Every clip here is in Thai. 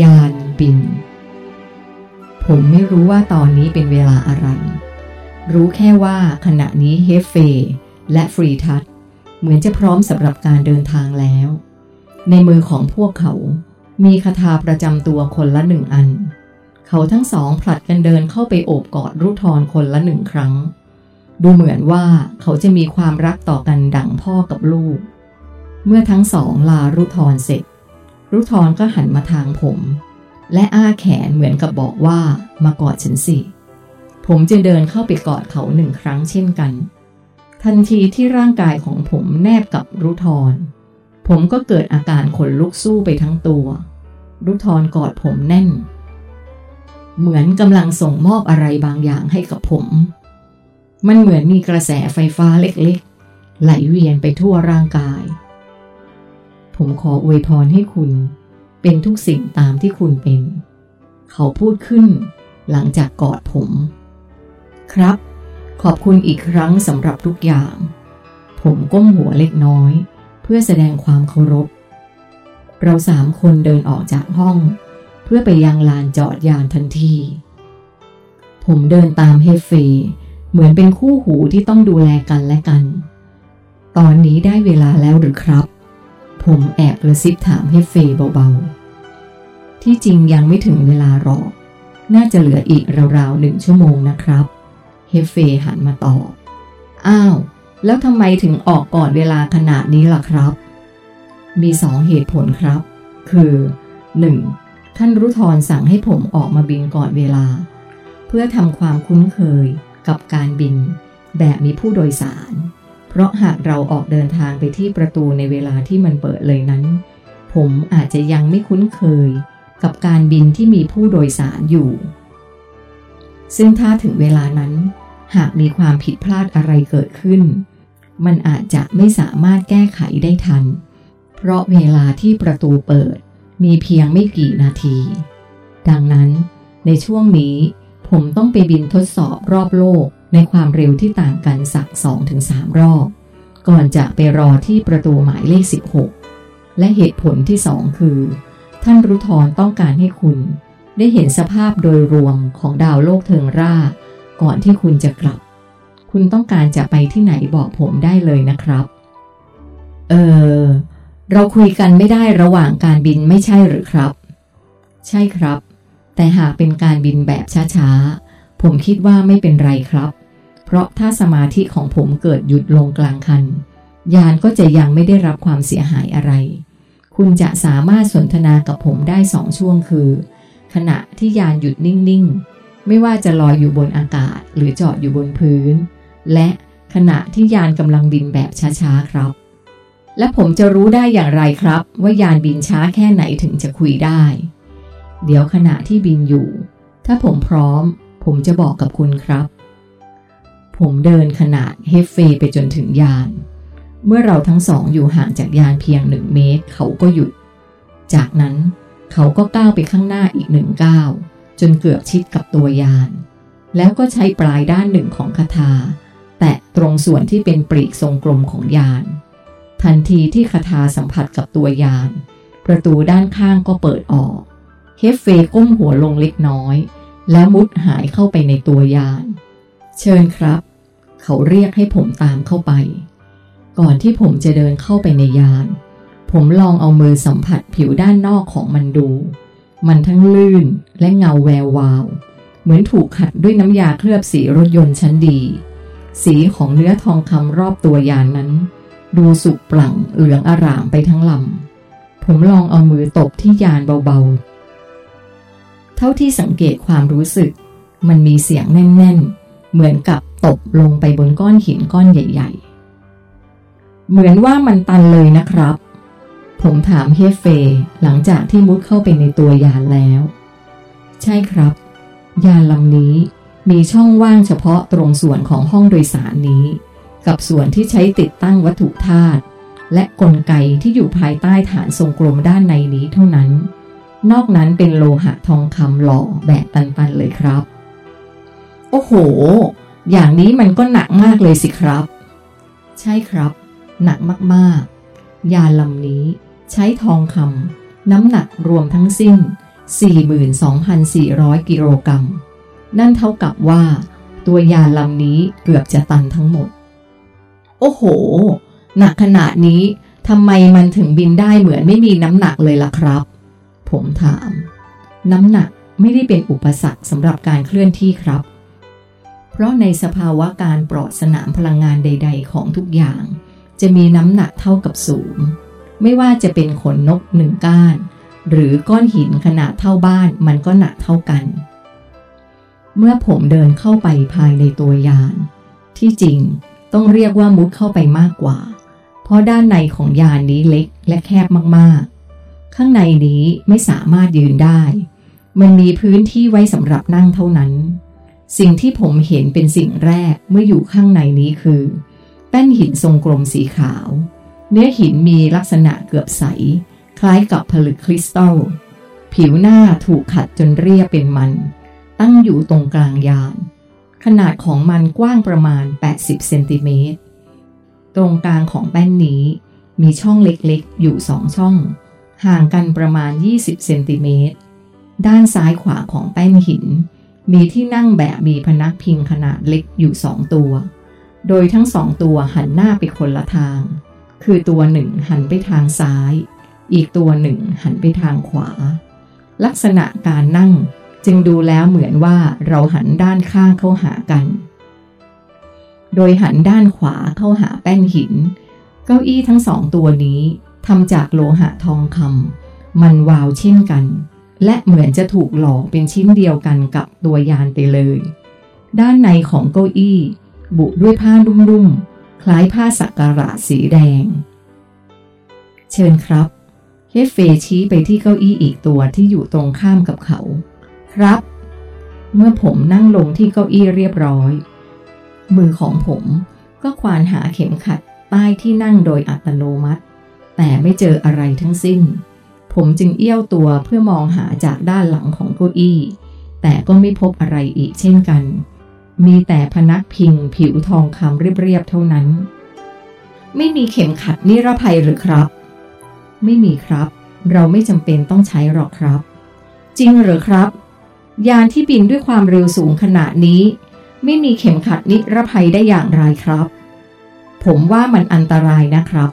ยานบิน ผมไม่รู้ว่าตอนนี้เป็นเวลาอะไร รู้แค่ว่าขณะนี้เฮฟเฟ และฟรีทัตเหมือนจะพร้อมสำหรับการเดินทางแล้ว ในมือของพวกเขา มีคาถาประจำตัวคนละหนึ่งอัน เขาทั้งสองผลัดกันเดินเข้าไปโอบกอดรุทอรคนละหนึ่งครั้ง ดูเหมือนว่าเขาจะมีความรักต่อกันดั่งพ่อกับลูก เมื่อทั้งสองลารุทอรเสร็จ รุทรก็หันมาทางผม และอ้าแขนเหมือนกับบอกว่ามากอดฉันสิ ผมจะเดินเข้าไปกอดเขาหนึ่งครั้งเช่นกัน ทันทีที่ร่างกายของผมแนบกับรุทรผมก็เกิดอาการขนลุกสู้ไปทั้งตัว รุทรกอดผมแน่น เหมือนกำลังส่งมอบอะไรบางอย่างให้กับผม มันเหมือนมีกระแสไฟฟ้าเล็กๆ ไหลเวียนไปทั่วร่างกาย ผมขออวยพรให้คุณ เป็นทุกสิ่งตามที่คุณเป็น เขาพูดขึ้น หลังจากกอดผม ครับ ขอบคุณอีกครั้งสำหรับทุกอย่าง ผมก้มหัวเล็กน้อย เพื่อแสดงความเคารพ เราสามคนเดินออกจากห้อง เพื่อไปยังลานจอดยานทันที ผมเดินตามเฮฟเฟเหมือนเป็นคู่หูที่ต้องดูแลกันและกัน ตอนนี้ได้เวลาแล้วหรือครับ ผมแอบกระซิบถามเฮฟเฟเบาๆ ที่จริงยังไม่ถึงเวลาหรอก น่าจะเหลืออีกราวๆหนึ่งชั่วโมงนะครับ เฮฟเฟหันมาตอบ อ้าว แล้วทำไมถึงออกก่อนเวลาขนาดนี้ล่ะครับ มีสองเหตุผลครับ คือ 1. ท่านรุทรสั่งให้ผมออกมาบินก่อนเวลา เพื่อทำความคุ้นเคยกับการบินแบบมีผู้โดยสาร เพราะหากเราออกเดินทางไปที่ประตูในเวลาที่มันเปิดเลยนั้น ผมอาจจะยังไม่คุ้นเคยกับการบินที่มีผู้โดยสารอยู่ ซึ่งถ้าถึงเวลานั้น หากมีความผิดพลาดอะไรเกิดขึ้น มันอาจจะไม่สามารถแก้ไขได้ทัน เพราะเวลาที่ประตูเปิดมีเพียงไม่กี่นาที ดังนั้นในช่วงนี้ผมต้องไปบินทดสอบรอบโลก ในความเร็วที่ต่างกันสัก 2-3 รอบ ก่อนจะไปรอที่ประตูหมายเลข 16 และเหตุผลที่สองคือ ท่านรุทรต้องการให้คุณ ได้เห็นสภาพโดยรวมของดาวโลกเทิงร่า ก่อนที่คุณจะกลับ คุณต้องการจะไปที่ไหนบอกผมได้เลยนะครับ เออเราคุยกันไม่ได้ระหว่างการบินไม่ใช่หรือครับ ใช่ครับ แต่หากเป็นการบินแบบช้าๆ ผมคิดว่าไม่เป็นไรครับ เพราะถ้าสมาธิของผมเกิดหยุดลงกลางคัน ยานก็จะยังไม่ได้รับความเสียหายอะไร คุณจะสามารถสนทนากับผมได้สองช่วงคือ ขณะที่ยานหยุดนิ่ง ๆ ไม่ว่าจะลอยอยู่บนอากาศหรือจอดอยู่บนพื้น และขณะที่ยานกำลังบินแบบช้า ๆ ครับ และผมจะรู้ได้อย่างไรครับ ว่ายานบินช้าแค่ไหนถึงจะคุยได้ เดี๋ยวขณะที่บินอยู่ ถ้าผมพร้อม ผมจะบอกกับคุณครับ ผมเดินขนาดเฮฟเฟไปจนถึงยาน เมื่อเราทั้งสองอยู่ห่างจากยานเพียงหนึ่งเมตร เขาก็หยุด จากนั้นเขาก็ก้าวไปข้างหน้าอีกหนึ่งก้าวจนเกือบชิดกับตัวยาน แล้วก็ใช้ปลายด้านหนึ่งของคาถา แตะตรงส่วนที่เป็นปรีกทรงกลมของยาน ทันทีที่คาถาสัมผัสกับตัวยาน ประตูด้านข้างก็เปิดออกเฮฟเฟก้มหัวลงเล็กน้อย แล้วมุดหายเข้าไปในตัวยาน เชิญครับ เขาเรียกให้ผมตามเข้าไป ก่อนที่ผมจะเดินเข้าไปในยาน ผมลองเอามือสัมผัสผิวด้านนอกของมันดู มันทั้งลื่นและเงาแวววาว เหมือนถูกขัดด้วยน้ำยาเคลือบสีรถยนต์ชั้นดี สีของเนื้อทองคำรอบตัวยานนั้น ดูสุกปลั่งเหลืองอร่ามไปทั้งลำ ผมลองเอามือตบที่ยานเบาๆ เท่าที่สังเกตความรู้สึก มันมีเสียงแน่นๆ เหมือนกับ ตบลงไปบนก้อนหินก้อนใหญ่ ๆ เหมือนว่ามันตันเลยนะครับ ผมถามเฮฟเฟหลังจากที่มุดเข้าไปในตัวยานแล้ว ใช่ครับ ยานลำนี้มีช่องว่างเฉพาะตรงส่วนของห้องโดยสารนี้ กับส่วนที่ใช้ติดตั้งวัตถุธาตุและกลไกที่อยู่ภายใต้ฐานทรงกลมด้านในนี้เท่านั้น นอกนั้นเป็นโลหะทองคำหล่อแบบตันๆเลยครับ โอ้โห อย่างนี้มันก็หนักมากเลยสิครับ ใช่ครับ หนักมากๆ ยานลำนี้ใช้ทองคำน้ำหนักรวมทั้งสิ้น 42,400 กิโลกรัม นั่นเท่ากับว่า ตัวยานลำนี้เกือบจะตันทั้งหมด โอ้โห หนักขนาดนี้ทำไมมันถึงบินได้เหมือนไม่มีน้ำหนักเลยล่ะครับ ผมถาม น้ำหนักไม่ได้เป็นอุปสรรคสำหรับการเคลื่อนที่ครับ ราะในสภาวะการปลอดสนามพลังงานใด ๆ ของทุกอย่าง จะมีน้ำหนักเท่ากับศูนย์ไม่ว่าจะเป็นขนนกหนึ่งก้าน หรือก้อนหินขนาดเท่าบ้านมันก็หนักเท่ากัน เมื่อผมเดินเข้าไปภายในตัวยาน ที่จริงต้องเรียกว่ามุดเข้าไปมากกว่า เพราะด้านในของยานนี้เล็กและแคบมากๆ ข้างในนี้ไม่สามารถยืนได้ มันมีพื้นที่ไว้สำหรับนั่งเท่านั้น สิ่งที่ผมเห็นเป็นสิ่งแรกเมื่ออยู่ข้างในนี้คือ แป้นหินทรงกลมสีขาว เนื้อหินมีลักษณะเกือบใส คล้ายกับผลึกคริสตัล ผิวหน้าถูกขัดจนเรียบเป็นมัน ตั้งอยู่ตรงกลางยาน ขนาดของมันกว้างประมาณ 80 เซนติเมตร ตรงกลางของแป้นนี้มีช่องเล็กๆ อยู่สองช่อง ห่างกันประมาณ 20 เซนติเมตร ด้านซ้ายขวาของแป้นหิน มีที่นั่งแบบมีพนักพิงขนาดเล็กอยู่สองตัว โดยทั้งสองตัวหันหน้าไปคนละทาง คือตัวหนึ่งหันไปทางซ้าย อีกตัวหนึ่งหันไปทางขวา ลักษณะการนั่งจึงดูแล้วเหมือนว่าเราหันด้านข้างเข้าหากัน โดยหันด้านขวาเข้าหาแป้นหิน เก้าอี้ทั้งสองตัวนี้ทำจากโลหะทองคำมันวาวเช่นกัน และเหมือนจะถูกหล่อเป็นชิ้นเดียวกันกับตัวยานไปเลย ด้านในของเก้าอี้ บุด้วยผ้านุ่มๆ คล้ายผ้าสักการะสีแดง เชิญครับเฮฟเฟชี้ไปที่เก้าอี้อีกตัวที่อยู่ตรงข้ามกับเขา ครับ เมื่อผมนั่งลงที่เก้าอี้เรียบร้อย มือของผมก็ควานหาเข็มขัดใต้ที่นั่งโดยอัตโนมัติ แต่ไม่เจออะไรทั้งสิ้น ผมจึงเอี้ยวตัวเพื่อมองหาจากด้านหลังของเก้าอี้ แต่ก็ไม่พบอะไรอีกเช่นกัน มีแต่พนักพิงผิวทองคำเรียบๆเท่านั้น ไม่มีเข็มขัดนิรภัยหรือครับ ไม่มีครับ เราไม่จำเป็นต้องใช้หรอกครับ จริงหรือครับ ยานที่บินด้วยความเร็วสูงขนาดนี้ ไม่มีเข็มขัดนิรภัยได้อย่างไรครับ ผมว่ามันอันตรายนะครับ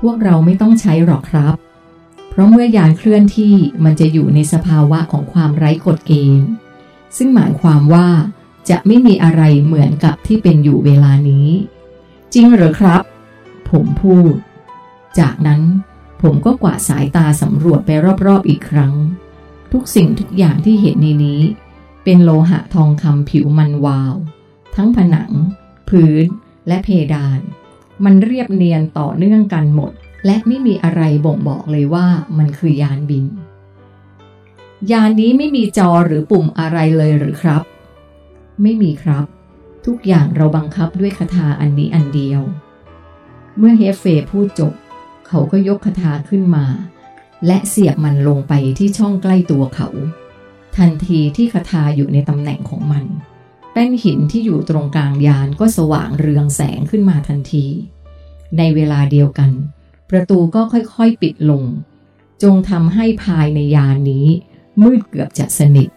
พวกเราไม่ต้องใช้หรอกครับ ราะเมื่อยานเคลื่อนที่มันจะอยู่ในสภาวะของความไร้กฎเกณฑ์ ซึ่งหมายความว่าจะไม่มีอะไรเหมือนกับที่เป็นอยู่เวลานี้ จริงหรือครับ ผมพูด จากนั้นผมก็กวาดสายตาสำรวจไปรอบๆอีกครั้ง ทุกสิ่งทุกอย่างที่เห็นในนี้ เป็นโลหะทองคำผิวมันวาว ทั้งผนัง พื้นและเพดาน มันเรียบเนียนต่อเนื่องกันหมด และไม่มีอะไรบ่งบอกเลยว่ามันคือยานบิน ยานนี้ไม่มีจอหรือปุ่มอะไรเลยหรือครับ ไม่มีครับ ทุกอย่างเราบังคับด้วยคาถาอันนี้อันเดียว เมื่อเฮฟเฟพูดจบ เขาก็ยกคาถาขึ้นมา และเสียบมันลงไปที่ช่องใกล้ตัวเขา ทันทีที่คาถาอยู่ในตำแหน่งของมันแป้นหินที่อยู่ตรงกลางยานก็สว่างเรืองแสงขึ้นมาทันที ในเวลาเดียวกัน ประตูก็ค่อยๆปิดลง จงทำให้ภายในยานนี้ มืดเกือบจะสนิท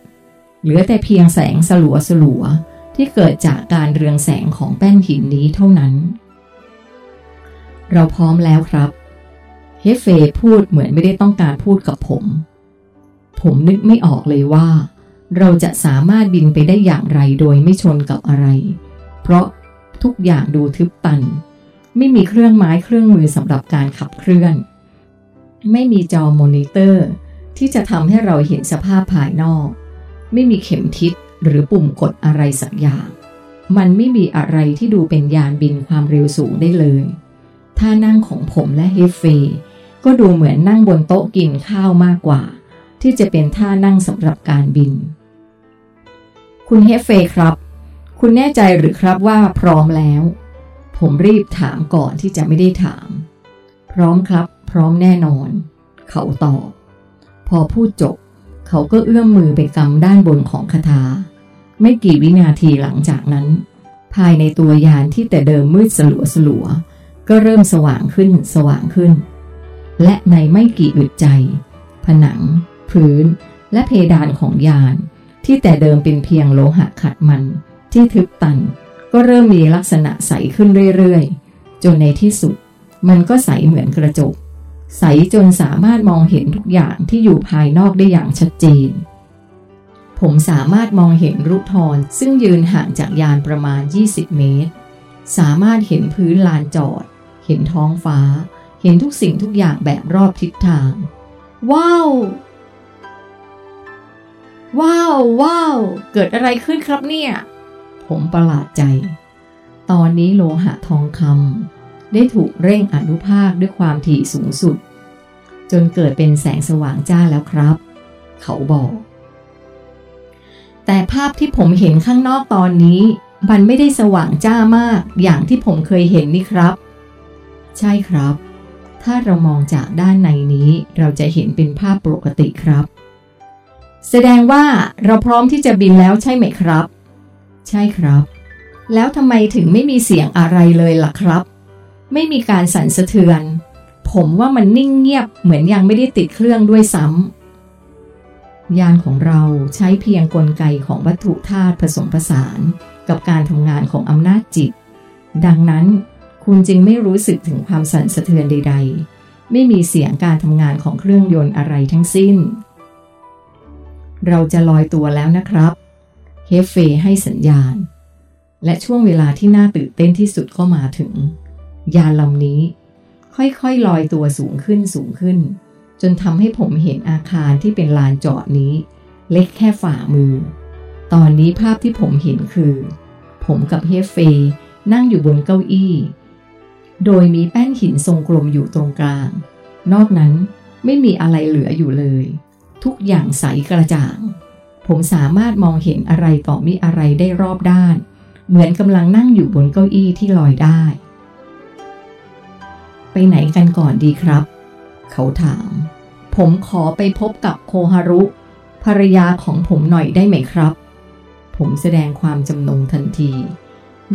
เหลือแต่เพียงแสงสลัวสลัวที่เกิดจากการเรืองแสงของแป้นหินนี้เท่านั้น เราพร้อมแล้วครับ เฮฟเฟพูดเหมือนไม่ได้ต้องการพูดกับผม ผมนึกไม่ออกเลยว่า เราจะสามารถบินไปได้อย่างไรโดยไม่ชนกับอะไร เพราะทุกอย่างดูทึบตัน ไม่มีเครื่องไม้เครื่องมือสำหรับการขับเคลื่อน ไม่มีจอมอนิเตอร์ ที่จะทำให้เราเห็นสภาพภายนอก ไม่มีเข็มทิศหรือปุ่มกดอะไรสักอย่าง มันไม่มีอะไรที่ดูเป็นยานบินความเร็วสูงได้เลย ท่านั่งของผมและเฮฟเฟก็ดูเหมือนนั่งบนโต๊ะกินข้าวมากกว่า ที่จะเป็นท่านั่งสำหรับการบิน คุณเฮฟเฟครับ คุณแน่ใจหรือครับว่าพร้อมแล้ว ผมรีบถามก่อนที่จะไม่ได้ถาม พร้อมครับ พร้อมแน่นอน เขาตอบ พอพูดจบ เขาก็เอื้อมมือไปกำด้านบนของคาถา ไม่กี่วินาทีหลังจากนั้น ภายในตัวยานที่แต่เดิมมืดสลัวสลัวก็เริ่มสว่างขึ้นสว่างขึ้น และในไม่กี่อึดใจ ผนัง พื้น และเพดานของยาน ที่แต่เดิมเป็นเพียงโลหะขัดมัน ที่ทึบตัน ก็เริ่มมีลักษณะใสขึ้นเรื่อยๆ จนในที่สุด มันก็ใสเหมือนกระจก ใสจนสามารถมองเห็นทุกอย่างที่อยู่ภายนอกได้อย่างชัดเจน ผมสามารถมองเห็นรูปทอนซึ่งยืนห่างจากยานประมาณ 20 เมตร สามารถเห็นพื้นลานจอด เห็นท้องฟ้า เห็นทุกสิ่งทุกอย่างแบบรอบทิศทาง ว้าวว้าวว้าว เกิดอะไรขึ้นครับเนี่ย ผมประหลาดใจ ตอนนี้โลหะทองคำได้ถูกเร่งอนุภาคด้วยความถี่สูงสุด จนเกิดเป็นแสงสว่างจ้าแล้วครับ เขาบอก แต่ภาพที่ผมเห็นข้างนอกตอนนี้ มันไม่ได้สว่างจ้ามากอย่างที่ผมเคยเห็นนี่ครับ ใช่ครับ ถ้าเรามองจากด้านในนี้เราจะเห็นเป็นภาพปกติครับ แสดงว่าเราพร้อมที่จะบินแล้วใช่ไหมครับ ใช่ครับ แล้วทำไมถึงไม่มีเสียงอะไรเลยล่ะครับ ไม่มีการสั่นสะเทือน ผมว่ามันนิ่งเงียบเหมือนยังไม่ได้ติดเครื่องด้วยซ้ำยานของเราใช้เพียงกลไกของวัตถุธาตุผสมผสาน กับการทำงานของอำนาจจิต ดังนั้นคุณจึงไม่รู้สึกถึงความสั่นสะเทือนใด ๆ ไม่มีเสียงการทำงานของเครื่องยนต์อะไรทั้งสิ้น เราจะลอยตัวแล้วนะครับ เฮฟเฟให้สัญญาณ และช่วงเวลาที่น่าตื่นเต้นที่สุดก็มาถึง ยานลำนี้ ค่อยๆลอยตัวสูงขึ้นสูงขึ้น จนทำให้ผมเห็นอาคารที่เป็นลานจอดนี้ เล็กแค่ฝ่ามือ ตอนนี้ภาพที่ผมเห็นคือ ผมกับเฮฟเฟนั่งอยู่บนเก้าอี้ โดยมีแป้นหินทรงกลมอยู่ตรงกลาง นอกนั้นไม่มีอะไรเหลืออยู่เลย ทุกอย่างใสกระจ่าง ผมสามารถมองเห็นอะไรต่อมีอะไรได้รอบด้าน เหมือนกำลังนั่งอยู่บนเก้าอี้ที่ลอยได้ ไปไหนกันก่อนดีครับ เขาถาม ผมขอไปพบกับโคฮารุ ภรรยาของผมหน่อยได้ไหมครับ ผมแสดงความจำนงทันที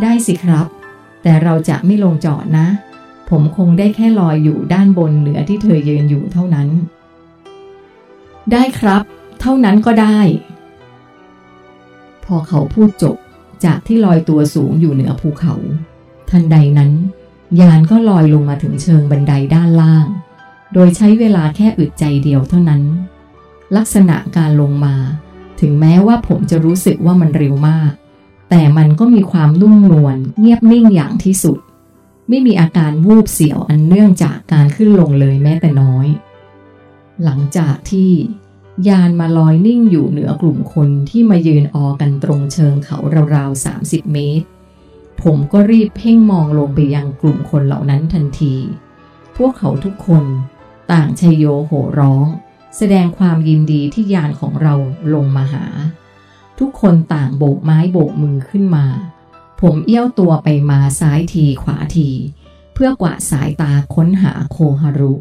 ได้สิครับ แต่เราจะไม่ลงจอดนะ ผมคงได้แค่ลอยอยู่ด้านบนเหนือที่เธอยืนอยู่เท่านั้น ได้ครับ เท่านั้นก็ได้ พอเขาพูดจบจากที่ลอยตัวสูงอยู่เหนือภูเขา ทันใดนั้น ยานก็ลอยลงมาถึงเชิงบันไดด้านล่าง โดยใช้เวลาแค่อึดใจเดียวเท่านั้น ลักษณะการลงมา ถึงแม้ว่าผมจะรู้สึกว่ามันเร็วมาก แต่มันก็มีความนุ่มนวลเงียบนิ่งอย่างที่สุด ไม่มีอาการวูบเสียวอันเนื่องจากการขึ้นลงเลยแม้แต่น้อย หลังจากที่ ยานมาลอยนิ่งอยู่เหนือกลุ่มคนที่มายืนออกันตรงเชิงเขาราวๆ 30 เมตร ผมก็รีบเพ่งมองลงไปยังกลุ่มคนเหล่านั้นทันที พวกเขาทุกคนต่างชัยโยโห่ร้อง แสดงความยินดีที่ยานของเราลงมาหา ทุกคนต่างโบกไม้โบกมือขึ้นมา ผมเอี้ยวตัวไปมาซ้ายทีขวาที เพื่อกวาดสายตาค้นหาโคฮารุ